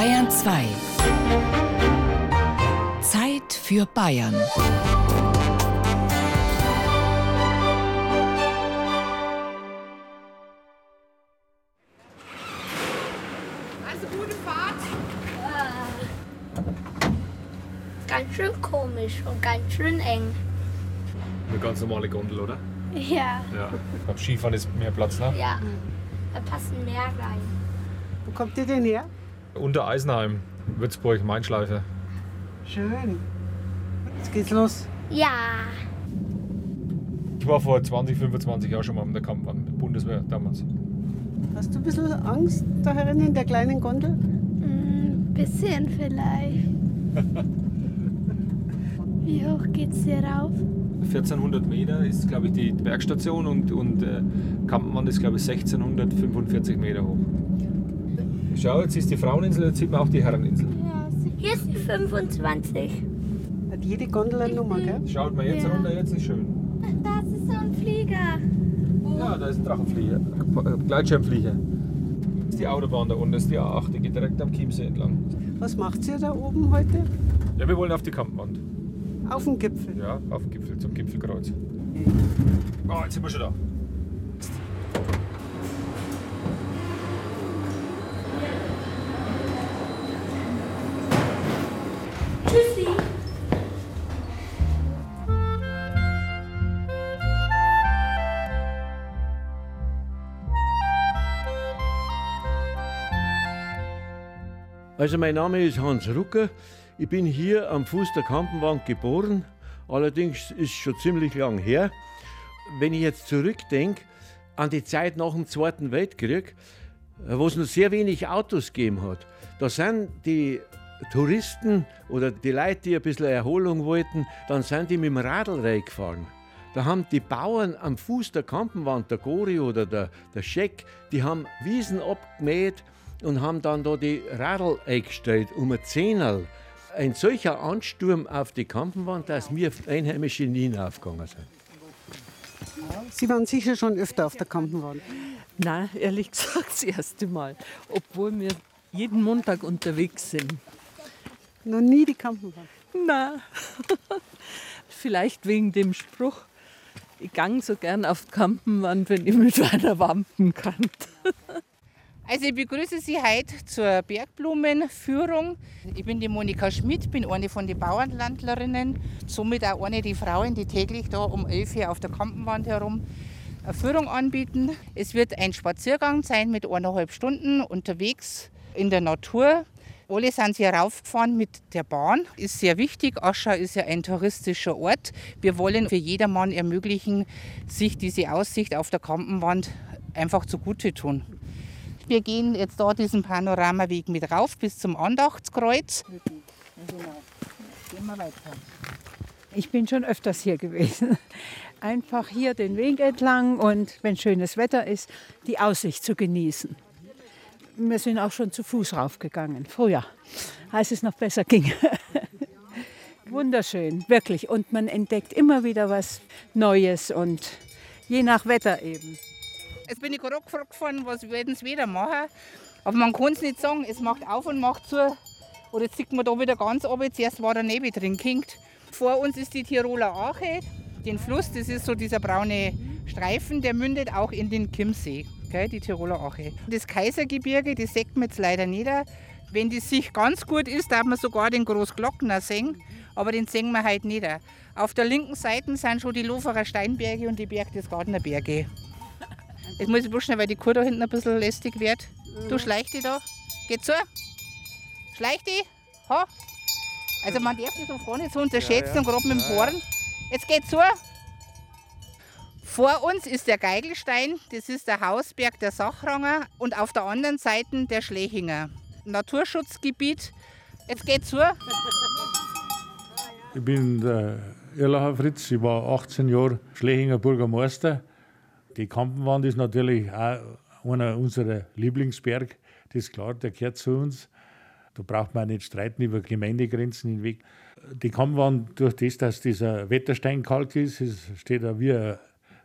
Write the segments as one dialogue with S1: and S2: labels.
S1: Bayern 2. Zeit für Bayern.
S2: Also gute Fahrt.
S3: Ganz schön komisch und ganz schön eng.
S4: Eine ganz normale Gondel, oder?
S3: Ja,
S4: Ja. Beim Skifahren ist mehr Platz, ne?
S3: ja. Da passen mehr rein.
S5: Wo kommt ihr denn her?
S4: Unter Eisenheim, Würzburg, Mainschleife.
S5: Schön. Jetzt geht's los.
S3: Ja,
S4: Ich war vor 20, 25 Jahren schon mal mit der Kampfbahn, mit der Bundeswehr damals.
S5: Hast du ein bisschen Angst da herin in der kleinen Gondel?
S3: ein bisschen vielleicht. Wie hoch geht's hier rauf?
S4: 1400 Meter ist, glaube ich, die Bergstation und, und äh, Kampenwand ist, glaube ich, 1645 Meter hoch. Schau, jetzt ist die Fraueninsel, jetzt sieht man auch die Herreninsel.
S3: Hier ist die 25.
S5: Hat jede Gondel eine Nummer, gell?
S4: Schaut mal jetzt
S3: Ja.
S4: runter, jetzt ist schön.
S3: Das ist so ein Flieger.
S4: Ja, da ist ein Drachenflieger, Gleitschirmflieger. Das ist die Autobahn da unten, das ist die A8, die geht direkt am Chiemsee entlang.
S5: Was macht ihr da oben heute?
S4: Ja, wir wollen auf die Kampenwand.
S5: Auf dem Gipfel.
S4: Ja, auf dem Gipfel, zum Gipfelkreuz. Oh, jetzt sind wir schon da.
S6: Also mein Name ist Hans Rucker. Ich bin hier am Fuß der Kampenwand geboren. Allerdings ist schon ziemlich lang her. Wenn ich jetzt zurückdenke an die Zeit nach dem Zweiten Weltkrieg, äh, wo es noch sehr wenig Autos gegeben hat, da sind die Touristen oder die Leute, die ein bisschen Erholung wollten, dann sind die mit dem Radl reingefahren. Da haben die Bauern am Fuß der Kampenwand, der Gori oder der, der Scheck, die haben Wiesen abgemäht und haben dann da die Radl eingestellt um ein Zehnerl. Ein solcher Ansturm auf die Kampenwand, dass wir Einheimische nie aufgegangen sind.
S5: Sie waren sicher schon öfter auf der Kampenwand.
S7: Na, ehrlich gesagt, das erste Mal. Obwohl wir jeden Montag unterwegs sind.
S5: Noch nie die Kampenwand.
S7: Na, vielleicht wegen dem Spruch, ich gang so gern auf die Kampenwand, wenn ich mit einer Wampen kann.
S2: Also ich begrüße Sie heute zur Bergblumenführung. Ich bin die Monika Schmidt, bin eine von den Bauernlandlerinnen, somit auch eine der Frauen, die täglich da um 11 Uhr auf der Kampenwand herum eine Führung anbieten. Es wird ein Spaziergang sein mit eineinhalb Stunden unterwegs in der Natur. Alle sind hier raufgefahren mit der Bahn. Ist sehr wichtig. Aschau ist ja ein touristischer Ort. Wir wollen für jedermann ermöglichen, sich diese Aussicht auf der Kampenwand einfach zugute tun. Wir gehen jetzt da diesen Panoramaweg mit rauf bis zum Andachtskreuz.
S8: Ich bin schon öfters hier gewesen. Einfach hier den Weg entlang und wenn schönes Wetter ist, die Aussicht zu genießen. Wir sind auch schon zu Fuß raufgegangen, früher, als es noch besser ging. Wunderschön, wirklich. Und man entdeckt immer wieder was Neues und je nach Wetter eben.
S2: Jetzt bin ich gerade gefragt was werden sie wieder machen. Aber man kann es nicht sagen. Es macht auf und macht zu. Oder jetzt sieht man da wieder ganz runter. Zuerst war der Nebel drin kinkt. Vor uns ist die Tiroler Ache. Den Fluss, das ist so dieser braune Streifen, der mündet auch in den Chiemsee, gell, die Tiroler Ache. Das Kaisergebirge, das sieht man jetzt leider nicht. Wenn die Sicht ganz gut ist, darf man sogar den Großglockner sehen, aber den sehen wir heute nicht. Auf der linken Seite sind schon die Loferer Steinberge und die Berchtesgadener Berge. Jetzt muss ich bloß schnell, weil die Kuh da hinten ein bisschen lästig wird. Du schleich die da. Geh zu. Schleich die. Ha. Also man darf die so vorne nicht so unterschätzen und gerade mit dem Horn. Jetzt geht zu. Vor uns ist der Geigelstein, das ist der Hausberg der Sachranger und auf der anderen Seite der Schlechinger. Naturschutzgebiet. Jetzt geht zu.
S9: Ich bin der Erlacher Fritz, ich war 18 Jahre Schlechinger Bürgermeister. Die Kampenwand ist natürlich auch einer unserer Lieblingsberg. Das ist klar, der gehört zu uns. Da braucht man auch nicht streiten über Gemeindegrenzen hinweg. Die Kampenwand, durch das, dass dieser Wettersteinkalk ist, steht da wie ein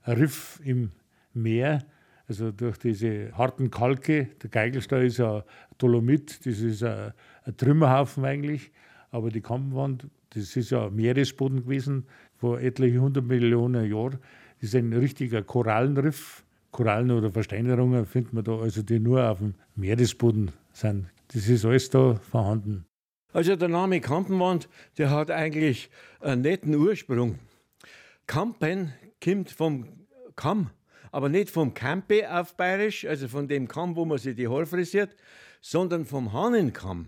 S9: Riff im Meer, Also durch diese harten Kalke, der Geigelstall ist ja Dolomit, das ist ein, ein Trümmerhaufen eigentlich. Aber die Kampenwand, das ist ja Meeresboden gewesen vor etliche hundert Millionen Jahren. Das ist ein richtiger Korallenriff. Korallen oder Versteinerungen findet man da, also die nur auf dem Meeresboden sind. Das ist alles da vorhanden.
S6: Also der Name Kampenwand, der hat eigentlich einen netten Ursprung. Kampen kommt vom Kamm, aber nicht vom Kampe auf Bayerisch, also von dem Kamm, wo man sich die Haare frisiert, sondern vom Hahnenkamm.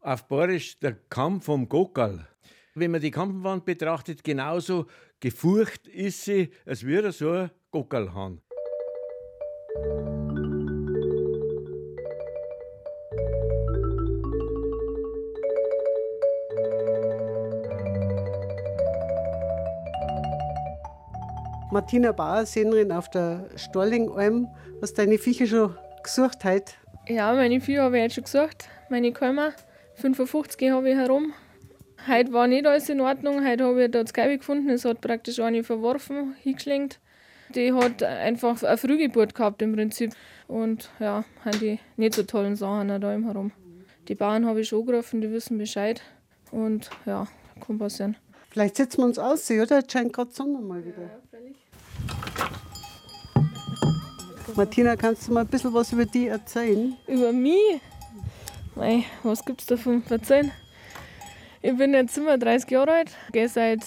S6: Auf Bayerisch der Kamm vom Gokal. Wenn man die Kampenwand betrachtet, genauso gefurcht ist sie, als würde so ein Gokalhahn.
S5: Martina Bauer, Sennerin auf der Storlingalm. Hast deine Viecher schon gesucht heute?
S10: Ja, meine Viecher habe ich jetzt schon gesucht. Meine Kälmer, 55 habe ich herum. Heute war nicht alles in Ordnung. Heute habe ich da das Geibe gefunden. Es hat praktisch eine verworfen, hingeschlenkt. Die hat einfach eine Frühgeburt gehabt im Prinzip. Und ja, haben die nicht so tollen Sachen da im herum. Die Bauern habe ich schon gerufen, die wissen Bescheid. Und ja, kann passieren.
S5: Vielleicht setzen wir uns aus, oder? Jetzt scheint gerade Sonne mal wieder. Martina, kannst du mal ein bisschen was über die erzählen?
S10: Über mich? Mei, was gibt's davon zu erzählen? Ich bin jetzt 37 Jahre alt, gehe seit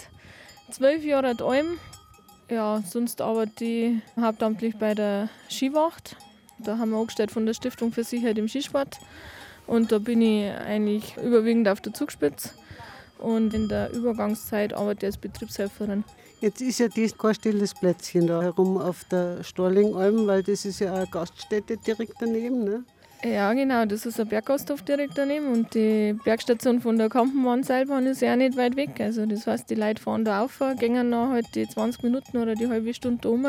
S10: 12 Jahren Alm. Ja, sonst arbeite ich hauptamtlich bei der Skiwacht. Da haben wir angestellt von der Stiftung für Sicherheit im Skisport. Und da bin ich eigentlich überwiegend auf der Zugspitze. Und in der Übergangszeit arbeite ich als Betriebshelferin.
S5: Jetzt ist ja das kein stilles Plätzchen da herum auf der Storlingalm, weil das ist ja eine Gaststätte direkt daneben. Ne?
S10: Ja, genau, das ist ein Berggasthof direkt daneben und die Bergstation von der Kampenbahnseilbahn ist ja auch nicht weit weg. Also das heißt, die Leute fahren da auf, gehen noch halt die 20 Minuten oder die halbe Stunde um,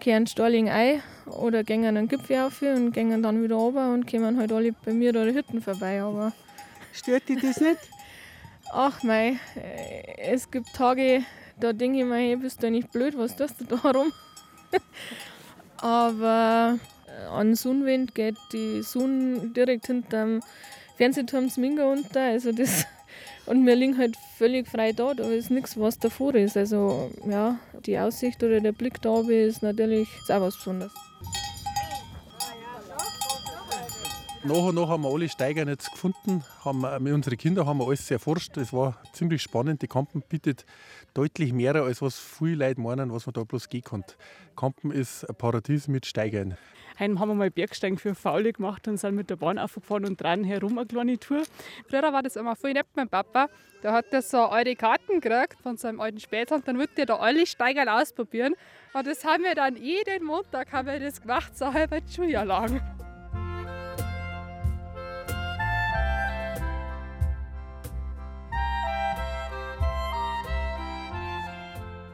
S10: kehren Storling ein oder gehen einen Gipfel auf und gehen dann wieder runter und kommen halt alle bei mir die Hütten vorbei. Aber
S5: Stört dich das nicht?
S10: Ach mei, es gibt Tage, da denke ich mir, hey, bist du nicht blöd, was tust du da rum? Aber an Sonnenwind geht die Sonne direkt hinterm Fernsehturm Sminga unter. Also das, und wir liegen halt völlig frei da, da ist nichts, was davor ist. Also ja, die Aussicht oder der Blick da ist natürlich ist auch was Besonderes.
S11: Nach und nach haben wir alle Steiger jetzt gefunden. Haben, mit unseren Kindern haben wir alles erforscht. Es war ziemlich spannend. Die Kampen bietet deutlich mehr, als was viele Leute meinen, was man da bloß gehen kann. Kampen ist ein Paradies mit Steigern.
S12: Heute haben wir mal Bergsteigen für Faule gemacht und sind mit der Bahn aufgefahren und dran herum eine kleine Tour.
S13: Früher war das immer voll nett, mein Papa. Da hat er so eure Karten gekriegt von seinem alten Später und dann wollte er da alle Steigern ausprobieren. Und das haben wir dann jeden Montag haben wir das gemacht, so halb ein Schuljahr lang.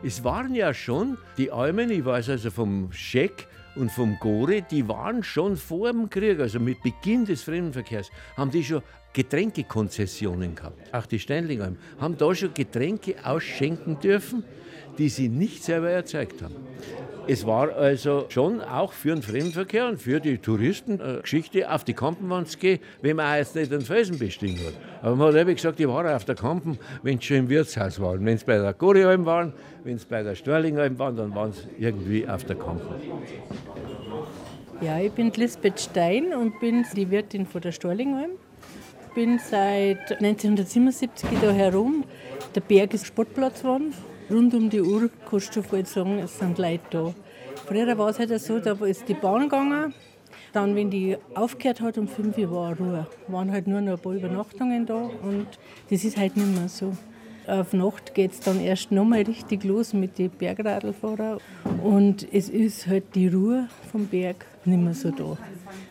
S6: Es waren ja schon die Almen, ich weiß also vom Scheck und vom Gore, die waren schon vor dem Krieg, also mit Beginn des Fremdenverkehrs, haben die schon Getränkekonzessionen gehabt. Auch die Steinlingalm haben da schon Getränke ausschenken dürfen, die sie nicht selber erzeugt haben. Es war also schon auch für den Fremdenverkehr und für die Touristen eine Geschichte, auf die Kampenwand zu gehen, wenn man jetzt nicht den Felsen bestiegen hat. Aber man hat eben gesagt, ich war auf der Kampen, wenn sie schon im Wirtshaus waren. Wenn sie bei der Gorialm waren, wenn sie bei der Storlingalm waren, dann waren sie irgendwie auf der Kampen.
S14: Ja, ich bin Lisbeth Stein und bin die Wirtin von der Storlingalm. Bin seit 1977 da herum. Der Berg ist Sportplatz geworden rund um die Uhr, kannst du voll sagen, es sind Leute da. Früher war es halt so, da ist die Bahn gegangen, dann, wenn die aufgehört hat, um 5 Uhr war Ruhe. Waren halt nur noch ein paar Übernachtungen da und das ist halt nicht mehr so. Auf Nacht geht es dann erst nochmal richtig los mit den Bergradlfahrern und es ist halt die Ruhe vom Berg nicht mehr so da.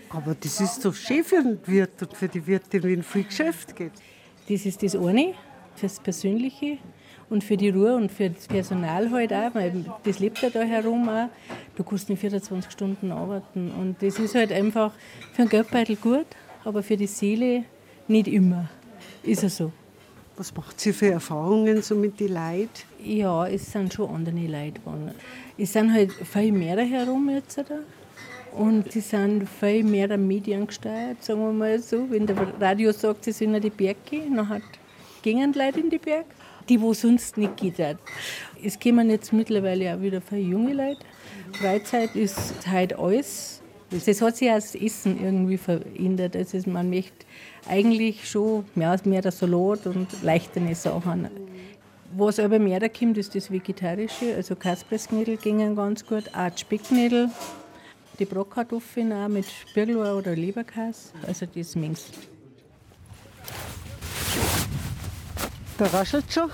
S5: Aber das ist doch schön für den Wirt und für die Wirtin, wenn viel Geschäft geht.
S14: Das ist das eine, fürs Persönliche und für die Ruhe und für das Personal halt auch, weil das lebt ja da herum auch. Du kannst nicht 24 Stunden arbeiten und das ist halt einfach für den Geldbeutel gut, aber für die Seele nicht immer. Ist es so.
S5: Was macht sie für Erfahrungen so mit den Leuten?
S14: Ja, es sind schon andere Leute geworden. Es sind halt viel mehr herum jetzt. Da. Und sie sind viel mehr Medien gesteuert, sagen wir mal so. Wenn der Radio sagt, sie sind in die Berge, dann hat gehen Leute in die Berge, die wo sonst nicht geht. Es kommen jetzt mittlerweile auch wieder viele junge Leute. Freizeit ist halt alles. Das hat sich auch das Essen irgendwie verändert. Also man möchte eigentlich schon mehr, mehr der Salat und leichtere Sachen. Was aber mehr da kommt, ist das Vegetarische. Also Kaspressknödel gingen ganz gut, auch Specknödel, die Brockkartoffeln auch mit Spirgel oder Leberkäse. Also das mengs.
S5: Da raschelt schon.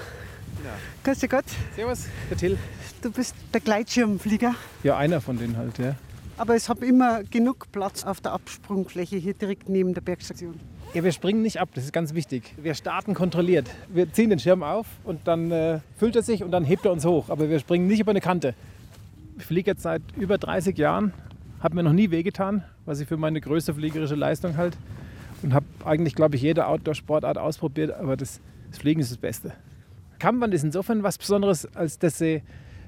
S15: Ja.
S5: Grüß dich Gott.
S15: Servus, der Till.
S5: Du bist der Gleitschirmflieger.
S15: Ja, einer von denen halt, ja.
S5: Aber es hat immer genug Platz auf der Absprungfläche hier direkt neben der Bergstation.
S15: Ja, wir springen nicht ab, das ist ganz wichtig. Wir starten kontrolliert. Wir ziehen den Schirm auf und dann äh, füllt er sich und dann hebt er uns hoch. Aber wir springen nicht über eine Kante. Ich fliege jetzt seit über 30 Jahren, habe mir noch nie wehgetan, was ich für meine größte fliegerische Leistung halt. Und habe eigentlich, glaube ich, jede Outdoor-Sportart ausprobiert, aber das, das Fliegen ist das Beste. Kammwand ist insofern was Besonderes, als dass sie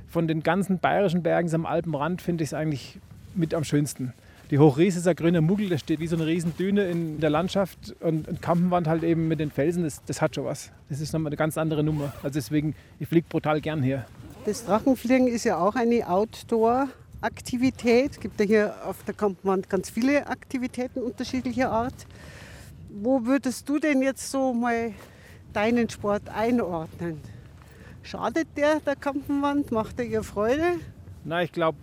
S15: von den ganzen bayerischen Bergen am Alpenrand finde ich es eigentlich mit am schönsten. Die Hochries ist ein grüner Muggel, der steht wie so eine Riesendüne in der Landschaft und, und Kampenwand halt eben mit den Felsen, das, das hat schon was. Das ist nochmal eine ganz andere Nummer. Also deswegen, ich fliege brutal gern hier.
S5: Das Drachenfliegen ist ja auch eine Outdoor-Aktivität. Es gibt ja hier auf der Kampenwand ganz viele Aktivitäten unterschiedlicher Art. Wo würdest du denn jetzt so mal deinen Sport einordnen? Schadet der der Kampenwand? Macht er ihr Freude?
S15: Na, ich glaube,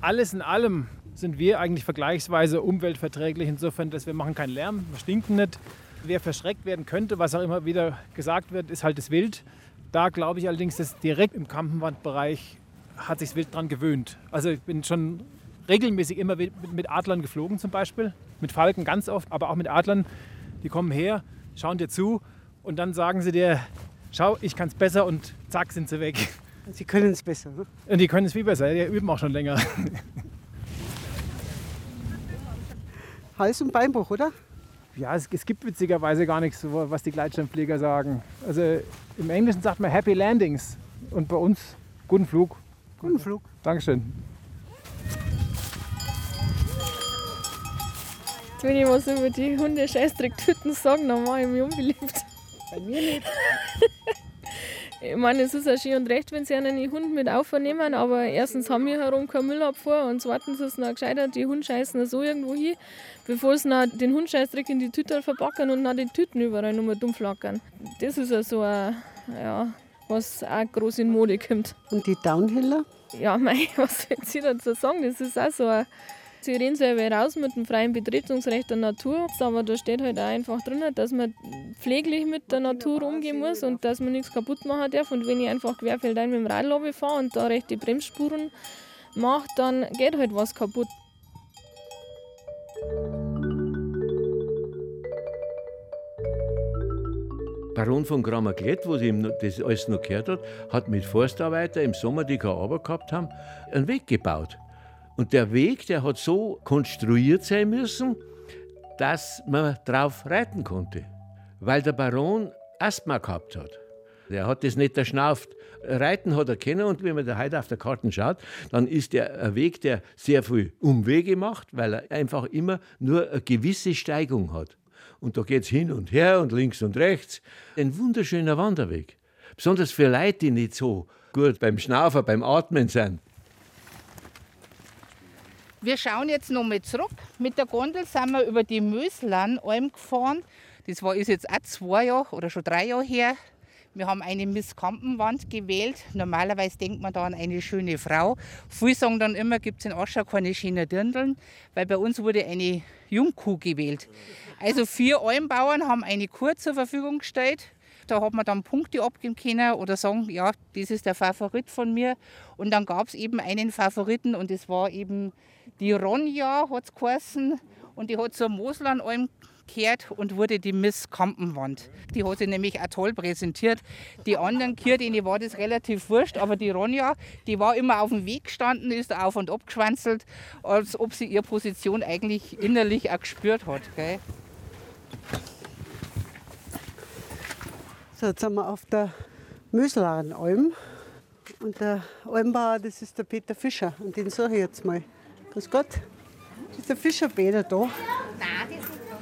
S15: alles in allem sind wir eigentlich vergleichsweise umweltverträglich insofern, dass wir machen keinen Lärm, wir stinken nicht. Wer verschreckt werden könnte, was auch immer wieder gesagt wird, ist halt das Wild. Da glaube ich allerdings, dass direkt im Kampenwandbereich hat sich das Wild dran gewöhnt. Also ich bin schon regelmäßig immer mit Adlern geflogen zum Beispiel, mit Falken ganz oft, aber auch mit Adlern. Die kommen her, schauen dir zu und dann sagen sie dir, schau, ich kann es besser und zack sind sie weg.
S5: Sie können es besser. Ne?
S15: Und die können es viel besser, die üben auch schon länger.
S5: Hals- und Beinbruch, oder?
S15: Ja, es, es, gibt witzigerweise gar nichts, was die Gleitschirmflieger sagen. Also im Englischen sagt man Happy Landings und bei uns guten Flug.
S5: Guten Flug.
S15: Dankeschön.
S10: Jetzt will ich was über die Hunde-Scheißdreck-Tüten sagen, dann mache ich mich unbeliebt.
S5: Bei mir nicht.
S10: Ich meine, es ist ja schön und recht, wenn sie einen Hund mit aufnehmen, aber erstens haben wir herum keinen Müllabfuhr und zweitens ist es noch gescheiter, die Hundscheißen so irgendwo hin, bevor sie noch den Hundscheißdreck in die Tüte verpacken und dann die Tüten überall nur dumm flackern. Das ist ja so ein, ja, was auch groß in Mode kommt.
S5: Und die Downhiller?
S10: Ja, mei, was will ich dazu sagen? Das ist auch so ein Sie reden selber raus mit dem freien Betretungsrecht der Natur, aber da steht halt auch einfach drin, dass man pfleglich mit der Natur umgehen muss und dass man nichts kaputt machen darf. Und wenn ich einfach querfeldein mit dem Radl fahre und da rechte Bremsspuren mache, dann geht halt was kaputt.
S6: Baron von Grammaglett, wo ihm das alles noch gehört hat, hat mit Forstarbeiter im Sommer, die keine Arbeit gehabt haben, einen Weg gebaut. Und der Weg, der hat so konstruiert sein müssen, dass man drauf reiten konnte. Weil der Baron Asthma gehabt hat. Der hat das nicht erschnauft. Reiten hat er kennen und wenn man da heute auf der Karte schaut, dann ist der ein Weg, der sehr viel Umwege macht, weil er einfach immer nur eine gewisse Steigung hat. Und da geht es hin und her und links und rechts. Ein wunderschöner Wanderweg. Besonders für Leute, die nicht so gut beim Schnaufen, beim Atmen sind.
S2: Wir schauen jetzt noch mal zurück. Mit der Gondel sind wir über die Möslan-Alm gefahren. Das war ist jetzt auch zwei Jahre oder schon drei Jahre her. Wir haben eine Miss Kampenwand gewählt. Normalerweise denkt man da an eine schöne Frau. Viele sagen dann immer, gibt es in Aschau keine schönen Dirndeln, weil bei uns wurde eine Jungkuh gewählt. Also vier Almbauern haben eine Kuh zur Verfügung gestellt. Da hat man dann Punkte abgeben können oder sagen, ja, das ist der Favorit von mir. Und dann gab es eben einen Favoriten und das war eben die Ronja, hat es geheißen. Und die hat zur Moslanalm gehört und wurde die Miss Kampenwand. Die hat sich nämlich auch toll präsentiert. Die anderen Kier, denen war das relativ wurscht, aber die Ronja, die war immer auf dem Weg gestanden, ist auf und ab geschwanzelt, als ob sie ihre Position eigentlich innerlich auch gespürt hat. Gell?
S5: So, jetzt sind wir auf der Möslaren Alm. Und der Almbauer, das ist der Peter Fischer. Und den suche ich jetzt mal. Grüß Gott. Ist der Fischer Peter da?
S16: Nein, die sind da.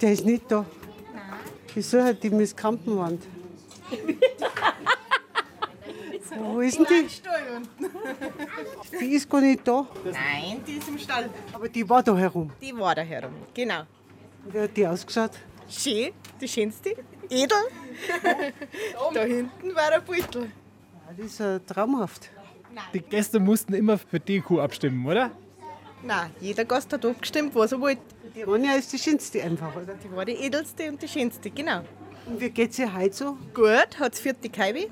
S5: Der ist nicht da.
S16: Nein.
S5: Suche halt die Miss Kampenwand. Wo ist denn die? Die ist gar nicht da.
S17: Nein, die ist im Stall.
S5: Aber die war da herum.
S17: Die war da herum, genau.
S5: Wie hat die ausgeschaut?
S17: Schön, die schönste. Edel. da hinten war ein Beutel.
S5: Die ist ja traumhaft.
S15: Die Gäste mussten immer für die Kuh abstimmen, oder?
S17: Nein, jeder Gast hat abgestimmt, was er wollte.
S5: Die Ronja ist die schönste einfach, oder?
S17: Die war die edelste und die schönste, genau.
S5: Und wie geht's ihr heute so?
S17: Gut, hat vierte Kaibe.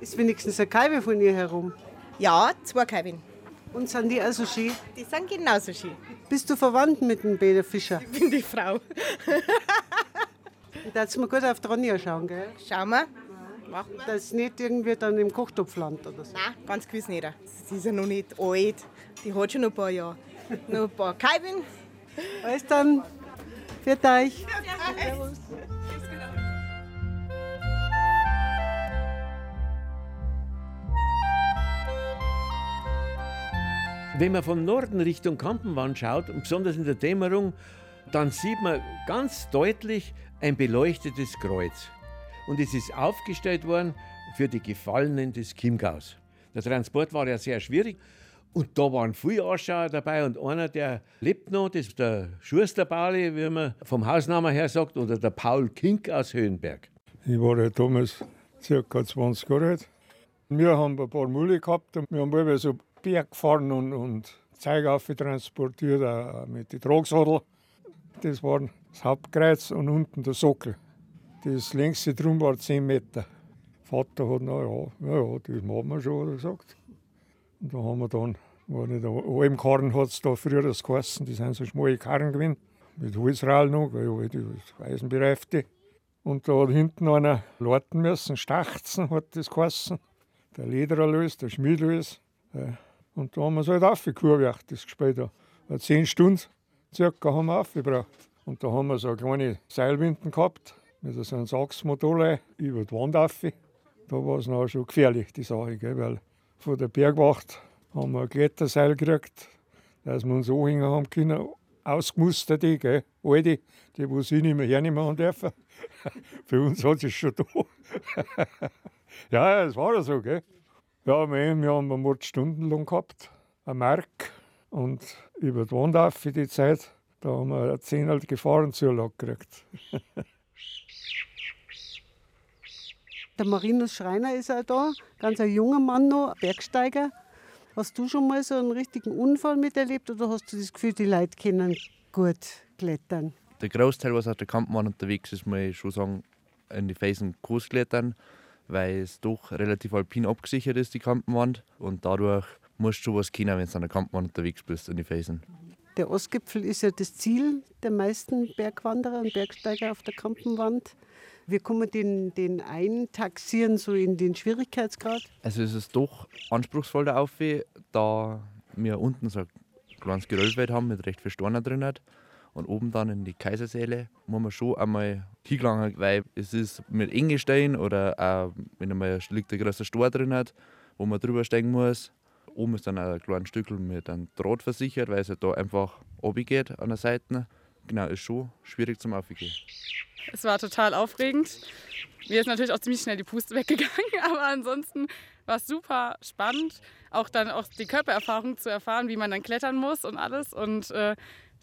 S5: Ist wenigstens eine Kaibe von ihr herum?
S17: Ja, zwei Kaiben.
S5: Und sind die auch so schön?
S17: Die sind genauso schön.
S5: Bist du verwandt mit dem Peter Fischer?
S17: Ich bin die Frau.
S5: Da jetzt mal gut auf die Ronja schauen, gell?
S17: Schauen wir. Machen wir.
S5: Dass nicht irgendwie dann im Kochtopf landet oder so.
S17: Nein, ganz gewiss nicht. Sie ist ja noch nicht alt. Die hat schon noch ein paar Jahre. noch ein paar Kaiben.
S5: Alles dann. Für euch.
S6: Wenn man von Norden Richtung Kampenwand schaut, und besonders in der Dämmerung, dann sieht man ganz deutlich ein beleuchtetes Kreuz. Und es ist aufgestellt worden für die Gefallenen des Chiemgaus. Der Transport war ja sehr schwierig und da waren viele Anschauer dabei und einer, der lebt noch, das ist der Schusterbauli, wie man vom Hausnamen her sagt, oder der Paul Kink aus Höhenberg.
S18: Ich war ja damals ca. 20 Jahre alt. Wir haben ein paar Mühle gehabt und wir haben immer so Berg gefahren und, und Zeug transportiert, auch mit den Tragsadel. Das war das Hauptkreuz und unten der Sockel. Das längste drum war 10 Meter. Vater hat, na ja, ja, das machen wir schon, hat er gesagt. Und da haben wir dann, war nicht, Almkarren hat es da früher das geheißen, die sind so schmale Karren gewesen, mit Holzrahl noch, weil ja, die Eisenbereifte. Und da hat hinten einer lauten müssen, Stachzen hat das geheißen. Der Ledererlös, der Schmiedlös. Ja. Und da haben wir es halt aufgekurvert, das gespielt. da. Zehn Stunden circa haben wir aufgebraucht. Und da haben wir so kleine Seilwinden gehabt, mit so einem Sachsmotor über die Wand auf. Da war es noch schon gefährlich, die Sache, gell? weil von der Bergwacht haben wir ein Kletterseil gekriegt, dass wir uns anhängen haben können, ausgemusterte, gell? alte, die wo sie nicht mehr hernehmen dürfen. Für uns hat es schon da. ja, es war ja so. Gell? Ja, wir, haben eine stundenlang gehabt, eine Mark und über die Wand auf für die Zeit, da haben wir eine Zehnerl Gefahrenzulage gekriegt.
S5: Der Marinus Schreiner ist auch da, ganz ein junger Mann noch, Bergsteiger. Hast du schon mal so einen richtigen Unfall miterlebt oder hast du das Gefühl, die Leute können gut klettern?
S19: Der Großteil, was auf der Kampfmann unterwegs ist, muss ich schon sagen, in die Felsen groß klettern, weil es doch relativ alpin abgesichert ist, die Kampenwand. Und dadurch musst du schon was können, wenn du an der Kampfmann unterwegs bist, in die Felsen.
S5: Der Ostgipfel ist ja das Ziel der meisten Bergwanderer und Bergsteiger auf der Kampenwand. Wir können den, den eintaxieren, so in den Schwierigkeitsgrad.
S19: Also es ist doch anspruchsvoll der Aufweh, da wir unten so ein kleines Geröllbett haben mit recht viel Steinen drin hat. Und oben dann in die Kaisersäle muss man schon einmal hingelangen, weil es ist mit engen Steinen oder auch wenn einmal liegt ein großer Stor drin hat, wo man drüber steigen muss. Oben ist dann ein kleines Stück mit einem Draht versichert, weil es ja da einfach geht an der Seite. Genau, ist schon schwierig zum Aufgehen.
S13: Es war total aufregend. Mir ist natürlich auch ziemlich schnell die Puste weggegangen, aber ansonsten war es super spannend, auch dann auch die Körpererfahrung zu erfahren, wie man dann klettern muss und alles. Und äh,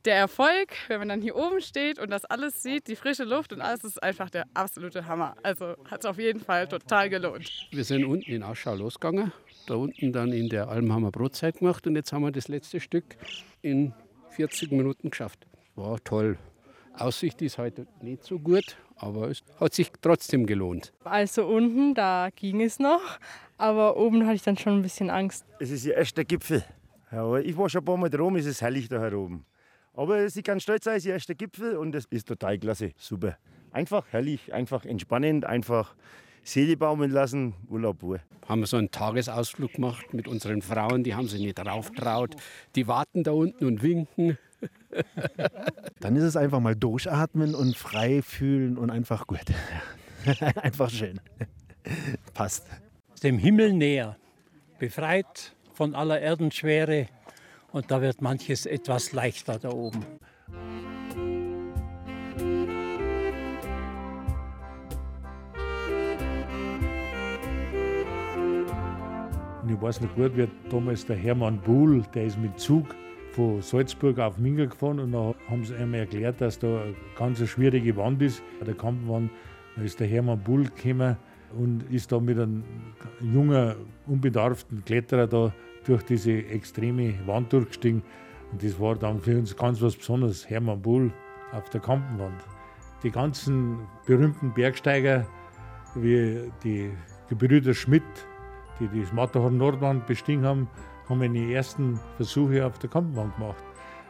S13: der Erfolg, wenn man dann hier oben steht und das alles sieht, die frische Luft und alles, ist einfach der absolute Hammer. Also hat es auf jeden Fall total gelohnt.
S20: Wir sind unten in Aschau losgegangen, da unten dann in der Almhammer Brotzeit gemacht und jetzt haben wir das letzte Stück in 40 Minuten geschafft. War toll. Aussicht ist heute nicht so gut, aber es hat sich trotzdem gelohnt.
S10: Also unten, da ging es noch, aber oben hatte ich dann schon ein bisschen Angst.
S21: Es ist der erste Gipfel. Ja, ich war schon ein paar Mal da oben, es ist herrlich da oben. Aber sie kann stolz sein, es ist der erste Gipfel und es ist total klasse, super. Einfach herrlich, einfach entspannend, einfach Seele baumeln lassen, Urlaub pur.
S20: Haben wir so einen Tagesausflug gemacht mit unseren Frauen, die haben sich nicht rauftraut. Die warten da unten und winken.
S22: Dann ist es einfach mal durchatmen und frei fühlen und einfach gut.
S23: Einfach schön. Passt.
S22: Dem Himmel näher, befreit von aller Erdenschwere und da wird manches etwas leichter da oben.
S9: Und ich weiß noch gut, wie damals der Hermann Buhl, der ist mit Zug von Salzburg auf Minga gefahren und dann haben sie ihm erklärt, dass da eine ganz schwierige Wand ist, der Kampenwand. Da ist der Hermann Buhl gekommen und ist da mit einem jungen, unbedarften Kletterer da durch diese extreme Wand durchgestiegen. Und das war dann für uns ganz was Besonderes, Hermann Buhl auf der Kampenwand. Die ganzen berühmten Bergsteiger, wie die Gebrüder Schmidt, die das Matterhorn Nordwand bestiegen haben, haben meine ersten Versuche auf der Kampenwand gemacht.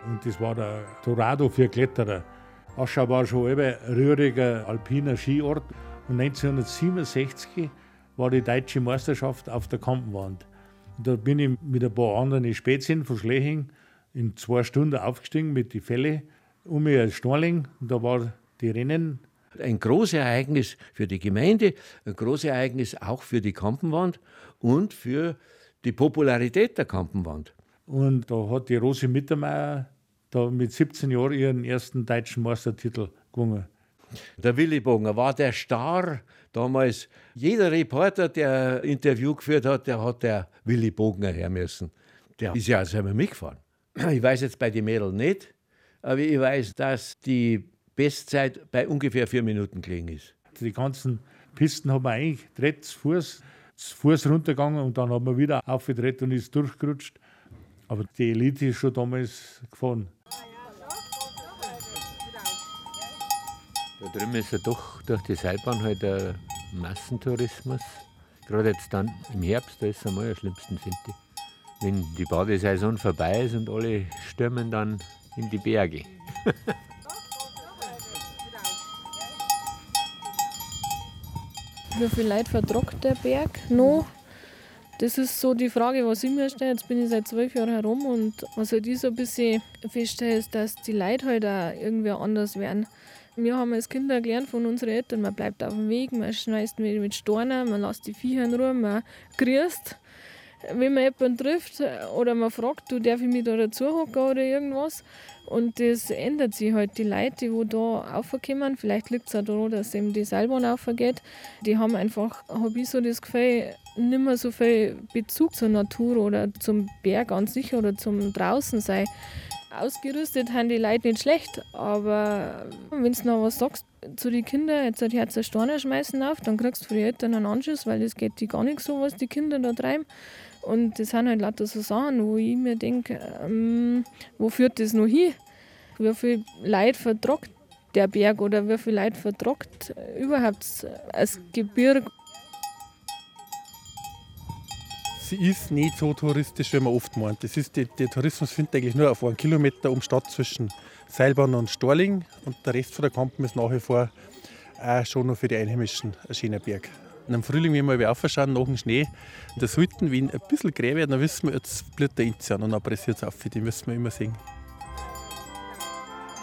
S9: Und das war der Torado für Kletterer. Aschau war schon ein rühriger alpiner Skiort. Und 1967 war die deutsche Meisterschaft auf der Kampenwand. Und da bin ich mit ein paar anderen Spätzchen von Schleching in zwei Stunden aufgestiegen mit den Felle um mich als Storling. Und da war die Rennen.
S6: Ein großes Ereignis für die Gemeinde, ein großes Ereignis auch für die Kampenwand und für die Popularität der Kampenwand.
S9: Und da hat die Rose Mittermeier da mit 17 Jahren ihren ersten deutschen Meistertitel gewonnen.
S6: Der Willi Bogen war der Star damals. Jeder Reporter, der ein Interview geführt hat, der hat der Willi Bogner her müssen. Der ist ja selber mitgefahren. Ich weiß jetzt bei den Mädeln nicht, aber ich weiß, dass die Bestzeit bei ungefähr vier Minuten gelegen ist.
S9: Die ganzen Pisten haben wir eigentlich dreht zu Fuß, zu Fuß runtergegangen und dann haben wir wieder aufgedreht und ist durchgerutscht. Aber die Elite ist schon damals gefahren.
S24: Da drüben ist ja doch durch die Seilbahn halt der Massentourismus. Gerade jetzt dann im Herbst, da ist es einmal am schlimmsten, finde ich. Wenn die Badesaison vorbei ist und alle stürmen dann in die Berge.
S10: Wie viel Leute vertragt der Berg noch? Das ist so die Frage, was ich mir stelle. Jetzt bin ich seit zwölf Jahren herum und was halt ich so ein bisschen feststelle, ist, dass die Leute halt auch irgendwie anders werden. Wir haben als Kinder gelernt von unseren Eltern, man bleibt auf dem Weg, man schmeißt mit Steinen, man lässt die Viecher in Ruhe, man grüßt. Wenn man jemanden trifft oder man fragt, du darf ich mich da dazu hocken oder irgendwas. Und das ändert sich halt. Die Leute, die da raufkommen, vielleicht liegt es auch daran, dass eben die Seilbahn aufgeht, die haben einfach, habe ich so das Gefühl, nicht mehr so viel Bezug zur Natur oder zum Berg an sich oder zum Draußensein. Ausgerüstet haben die Leute nicht schlecht, aber wenn du noch was sagst zu den Kindern, jetzt hat Herz Steine schmeißen auf, dann kriegst du für die Eltern einen Anschuss, weil das geht die gar nicht so, was die Kinder da treiben. Und das sind halt lauter so Sachen, wo ich mir denke, ähm, wo führt das noch hin? Wie viel Leid vertragt der Berg oder wie viel Leid vertragt überhaupt das Gebirge?
S11: Sie ist nicht so touristisch, wie man oft meint. Das ist, die, der Tourismus findet eigentlich nur auf einen Kilometer um Stadt zwischen Seilbahn und Storling. Und der Rest von der Kampen ist nach wie vor auch schon noch für die Einheimischen ein schöner Berg. Im Frühling, wenn wir aufschauen, nach dem Schnee, da sollten, wenn ein bisschen grä wird, dann wissen wir, jetzt blüht der Inzi an und dann pressiert es auf. Den müssen wir immer sehen.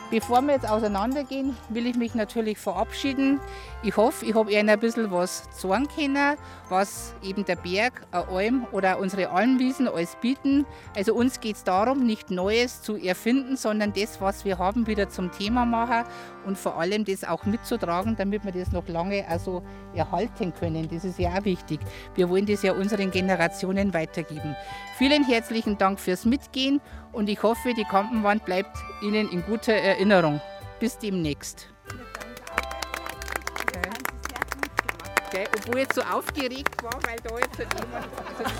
S2: Bevor wir jetzt auseinandergehen, will ich mich natürlich verabschieden. Ich hoffe, ich habe Ihnen ein bisschen was sagen können, was eben der Berg, eine Alm oder unsere Almwiesen alles bieten. Also uns geht es darum, nicht Neues zu erfinden, sondern das, was wir haben, wieder zum Thema machen und vor allem das auch mitzutragen, damit wir das noch lange also erhalten können. Das ist ja auch wichtig. Wir wollen das ja unseren Generationen weitergeben. Vielen herzlichen Dank fürs Mitgehen und ich hoffe, die Kampenwand bleibt Ihnen in guter Erinnerung. Bis demnächst. Okay. Obwohl ich so aufgeregt war, weil da jetzt jemand. Also